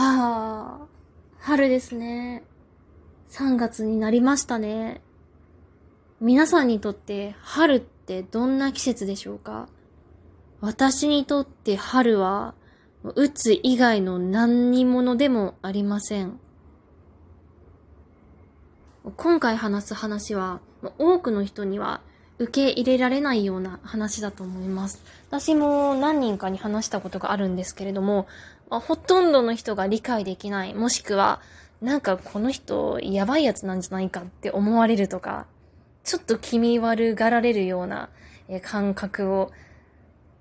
はあ、春ですね。3月になりましたね。皆さんにとって春ってどんな季節でしょうか？私にとって春は、打つ以外の何にものでもありません。今回話す話は、多くの人には受け入れられないような話だと思います。私も何人かに話したことがあるんですけれども、まほとんどの人が理解できない、もしくは、なんかこの人やばいやつなんじゃないかって思われるとか、ちょっと気味悪がられるような感覚を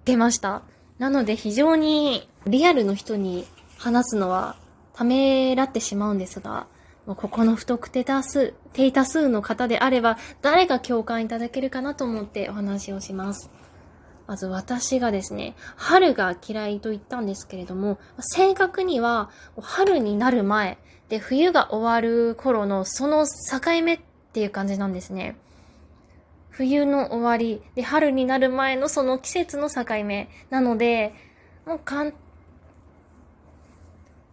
受けました。なので非常にリアルの人に話すのはためらってしまうんですが、ここの不特定多数、低多数の方であれば、誰が共感いただけるかなと思ってお話をします。まず私がですね、春が嫌いと言ったんですけれども、正確には春になる前で冬が終わる頃のその境目っていう感じなんですね。冬の終わりで春になる前のその季節の境目なので、もうかん、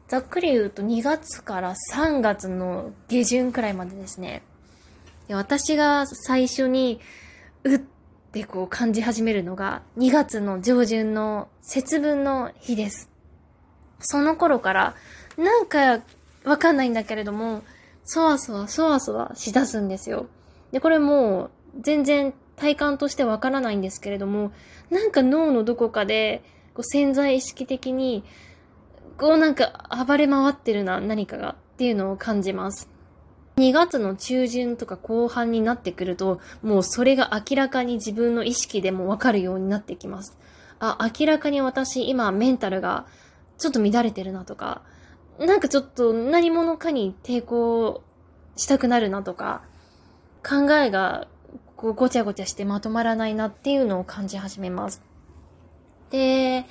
ざっくり言うと2月から3月の下旬くらいまでですね。私が最初に、うってこう感じ始めるのが2月の上旬の節分の日です。その頃から、なんかわかんないんだけれども、そわそわそわそわしだすんですよ。で、これもう全然体感としてわからないんですけれども、なんか脳のどこかで、こう潜在意識的にこうなんか暴れ回ってるな、何かがっていうのを感じます。2月の中旬とか後半になってくると、もうそれが明らかに自分の意識でもわかるようになってきます。あ、明らかに私今メンタルがちょっと乱れてるなとか、なんかちょっと何者かに抵抗したくなるなとか、考えがこうごちゃごちゃしてまとまらないなっていうのを感じ始めます。で、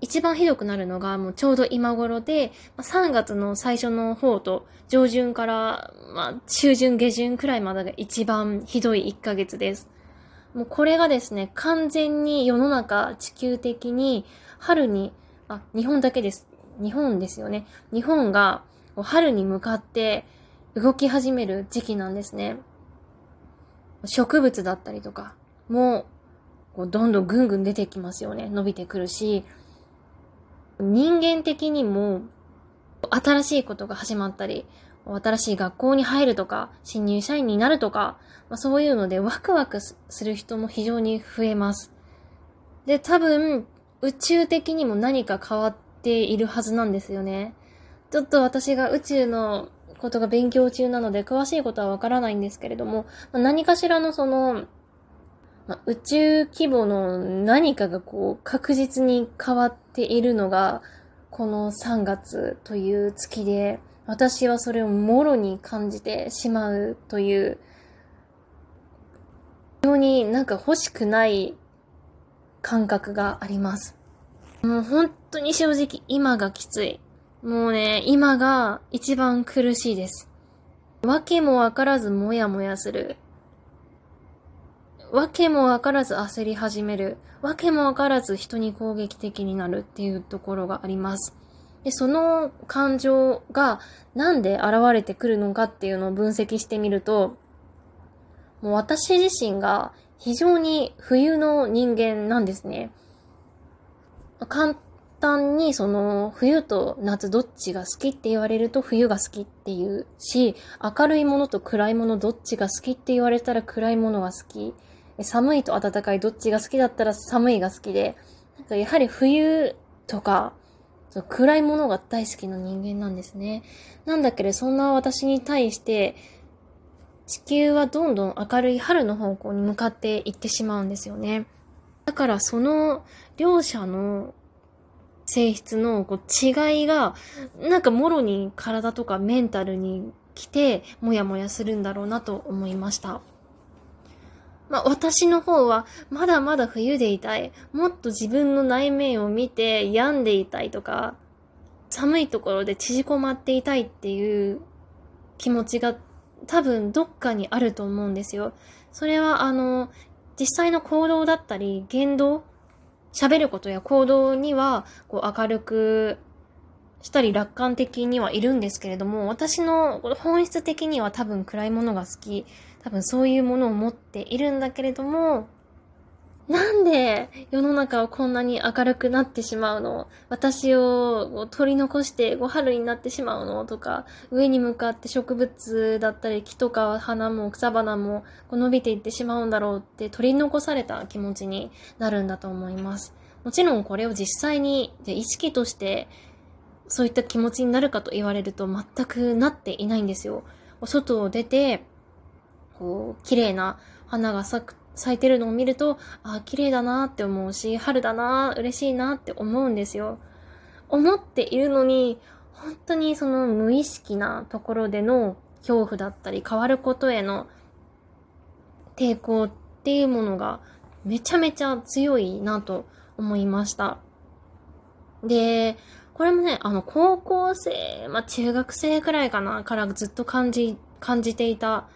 一番ひどくなるのがもうちょうど今頃で、3月の最初の方と上旬から、まあ、中旬下旬くらいまでが一番ひどい1ヶ月です。もうこれがですね、完全に世の中地球的に春に、あ、日本だけです。日本ですよね。日本が春に向かって動き始める時期なんですね。植物だったりとかもうどんどんぐんぐん出てきますよね。伸びてくるし、人間的にも新しいことが始まったり、新しい学校に入るとか、新入社員になるとか、まあ、そういうのでワクワクする人も非常に増えます。で、多分、宇宙的にも何か変わっているはずなんですよね。ちょっと私が宇宙のことが勉強中なので、詳しいことはわからないんですけれども、何かしらのその、まあ、宇宙規模の何かがこう確実に変わっているのがこの3月という月で私はそれをもろに感じてしまうという非常になんか欲しくない感覚があります。もう本当に正直今がきつい。もうね、今が一番苦しいです。わけもわからずもやもやする。わけもわからず焦り始める。わけもわからず人に攻撃的になるっていうところがあります。で、その感情がなんで現れてくるのかっていうのを分析してみると、もう私自身が非常に冬の人間なんですね。簡単にその冬と夏どっちが好きって言われると冬が好きっていうし、明るいものと暗いものどっちが好きって言われたら暗いものが好き。寒いと暖かいどっちが好きだったら寒いが好きで、なんかやはり冬とか、そ暗いものが大好きな人間なんですね。なんだけど、そんな私に対して、地球はどんどん明るい春の方向に向かっていってしまうんですよね。だからその両者の性質のこう違いが、なんかもろに体とかメンタルに来て、もやもやするんだろうなと思いました。まあ、私の方は、まだまだ冬でいたい。もっと自分の内面を見て病んでいたいとか、寒いところで縮こまっていたいっていう気持ちが多分どっかにあると思うんですよ。それはあの、実際の行動だったり、言動、喋ることや行動には、こう明るくしたり楽観的にはいるんですけれども、私の本質的には多分暗いものが好き。多分そういうものを持っているんだけれども、なんで世の中はこんなに明るくなってしまうの？私を取り残してご春になってしまうの？とか、上に向かって植物だったり木とか花も草花も伸びていってしまうんだろうって取り残された気持ちになるんだと思います。もちろんこれを実際に意識としてそういった気持ちになるかと言われると全くなっていないんですよ。外を出て、こう、綺麗な花が咲く咲いてるのを見ると、あ、綺麗だなって思うし、春だな嬉しいなって思うんですよ。思っているのに、本当にその無意識なところでの恐怖だったり、変わることへの抵抗っていうものがめちゃめちゃ強いなと思いました。で、これもね、あの、高校生、まあ、中学生くらいかな、からずっと感じ、感じていた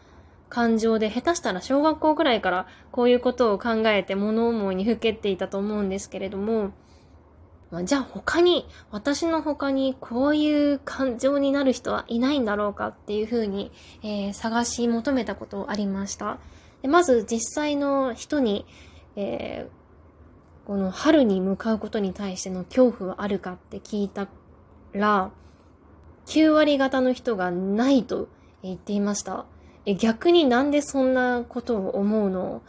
感情で、下手したら小学校くらいからこういうことを考えて物思いにふけっていたと思うんですけれども、あ、じゃあ他に、私の他にこういう感情になる人はいないんだろうかっていうふうに、えー、探し求めたことありました。でまず実際の人に、えー、この春に向かうことに対しての恐怖はあるかって聞いたら、9割方の人がないと言っていました。え、逆になんでそんなことを思うの？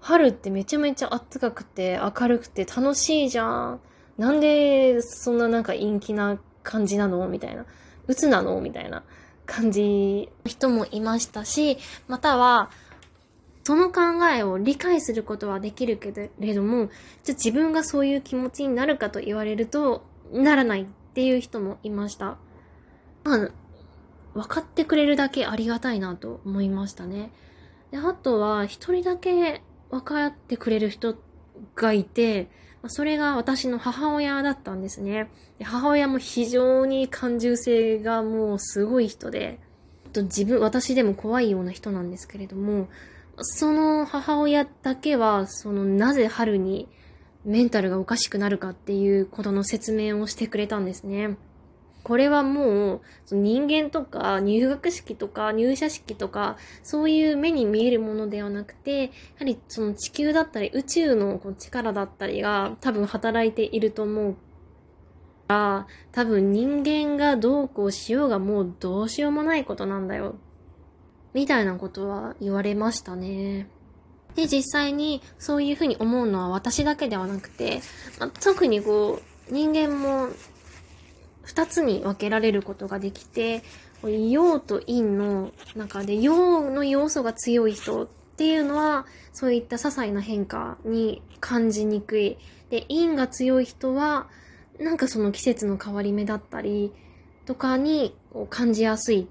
春ってめちゃめちゃ暖かくて明るくて楽しいじゃん。なんでそんななんか陰気な感じなの？みたいな。鬱なの？みたいな感じの人もいましたし、または、その考えを理解することはできるけれども、じゃ自分がそういう気持ちになるかと言われると、ならないっていう人もいました。まあ、分かってくれるだけありがたいなと思いましたね。で、あとは、一人だけ分かってくれる人がいて、それが私の母親だったんですね。で母親も非常に感受性がもうすごい人で、と自分、私でも怖いような人なんですけれども、その母親だけは、そのなぜ春にメンタルがおかしくなるかっていうことの説明をしてくれたんですね。これはもう、その人間とか入学式とか入社式とか、そういう目に見えるものではなくて、やはりその地球だったり宇宙のこう力だったりが多分働いていると思うから、多分人間がどうこうしようがもうどうしようもないことなんだよ。みたいなことは言われましたね。で、実際にそういうふうに思うのは私だけではなくて、まあ、特にこう、人間も二つに分けられることができて、陽と陰の中で陽の要素が強い人っていうのは、そういった些細な変化に感じにくい。で、陰が強い人は、なんかその季節の変わり目だったりとかに感じやすい。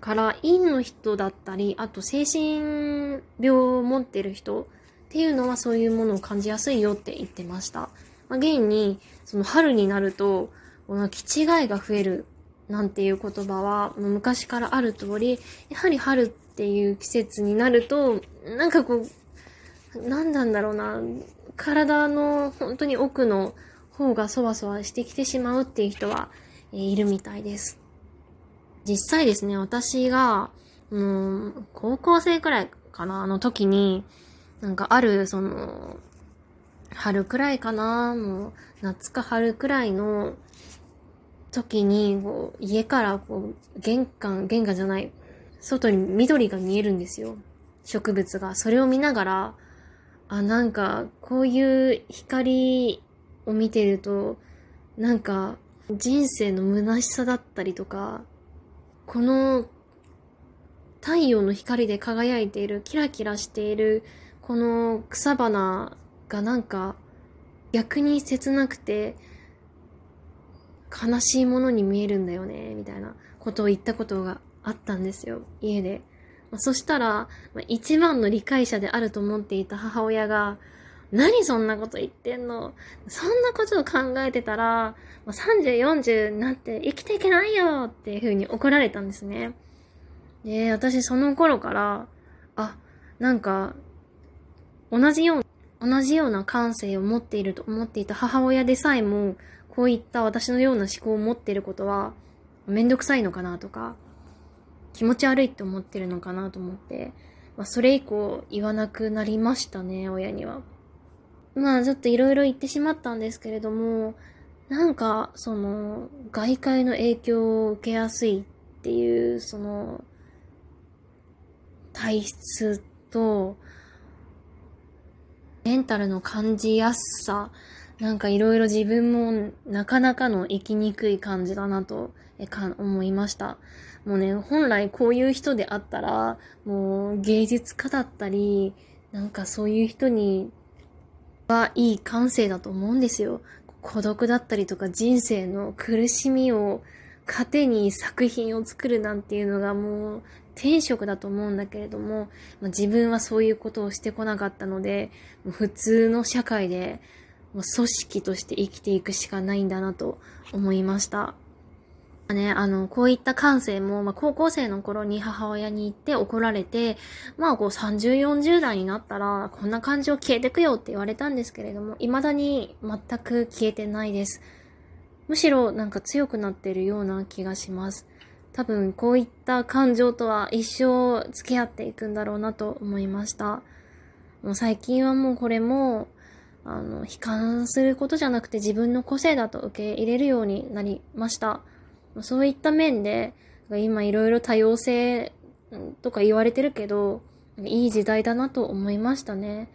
から、陰の人だったり、あと精神病を持ってる人っていうのはそういうものを感じやすいよって言ってました。まあ、現に、その春になると、この気違いが増えるなんていう言葉は昔からある通り、やはり春っていう季節になると、なんかこう、なんなんだろうな、体の本当に奥の方がそわそわしてきてしまうっていう人は、えいるみたいです。実際ですね、私が、うん、高校生くらいかな、あの時に、なんかある、その、春くらいかなもう、夏か春くらいの時に、こう、家からこう、玄関、玄関じゃない、外に緑が見えるんですよ。植物が。それを見ながら、あ、なんか、こういう光を見てると、なんか、人生の虚しさだったりとか、この太陽の光で輝いている、キラキラしている、この草花がなんか逆に切なくて悲しいものに見えるんだよね、みたいなことを言ったことがあったんですよ、家で。まあ、そしたら、まあ、一番の理解者であると思っていた母親が、何そんなこと言ってんの？そんなことを考えてたら、まあ、30、40になって生きていけないよっていう風に怒られたんですね。で、私その頃から、あ、なんか、同じよう同じような感性を持っていると思っていた母親でさえも、こういった私のような思考を持っていることは、めんどくさいのかなとか、気持ち悪いって思ってるのかなと思って、まあ、それ以降言わなくなりましたね、親には。まあ、ちょっといろいろ言ってしまったんですけれども、なんか、その、外界の影響を受けやすいっていう、その、体質と、メンタルの感じやすさ、なんかいろいろ自分もなかなかの生きにくい感じだなと思いました。もうね、本来こういう人であったら、もう芸術家だったり、なんかそういう人にはいい感性だと思うんですよ。孤独だったりとか人生の苦しみを糧に作品を作るなんていうのがもう天職だと思うんだけれども、まあ、自分はそういうことをしてこなかったので、もう普通の社会でもう組織として生きていくしかないんだなと思いました。ね、あの、こういった感性も、まあ、高校生の頃に母親に言って怒られて、まあ、こう30、40代になったら、こんな感情消えてくよって言われたんですけれども、未だに全く消えてないです。むしろなんか強くなってるような気がします。多分こういった感情とは一生付き合っていくんだろうなと思いました。もう最近はもうこれも、あの、悲観することじゃなくて自分の個性だと受け入れるようになりました。そういった面で、今いろいろ多様性とか言われてるけど、いい時代だなと思いましたね。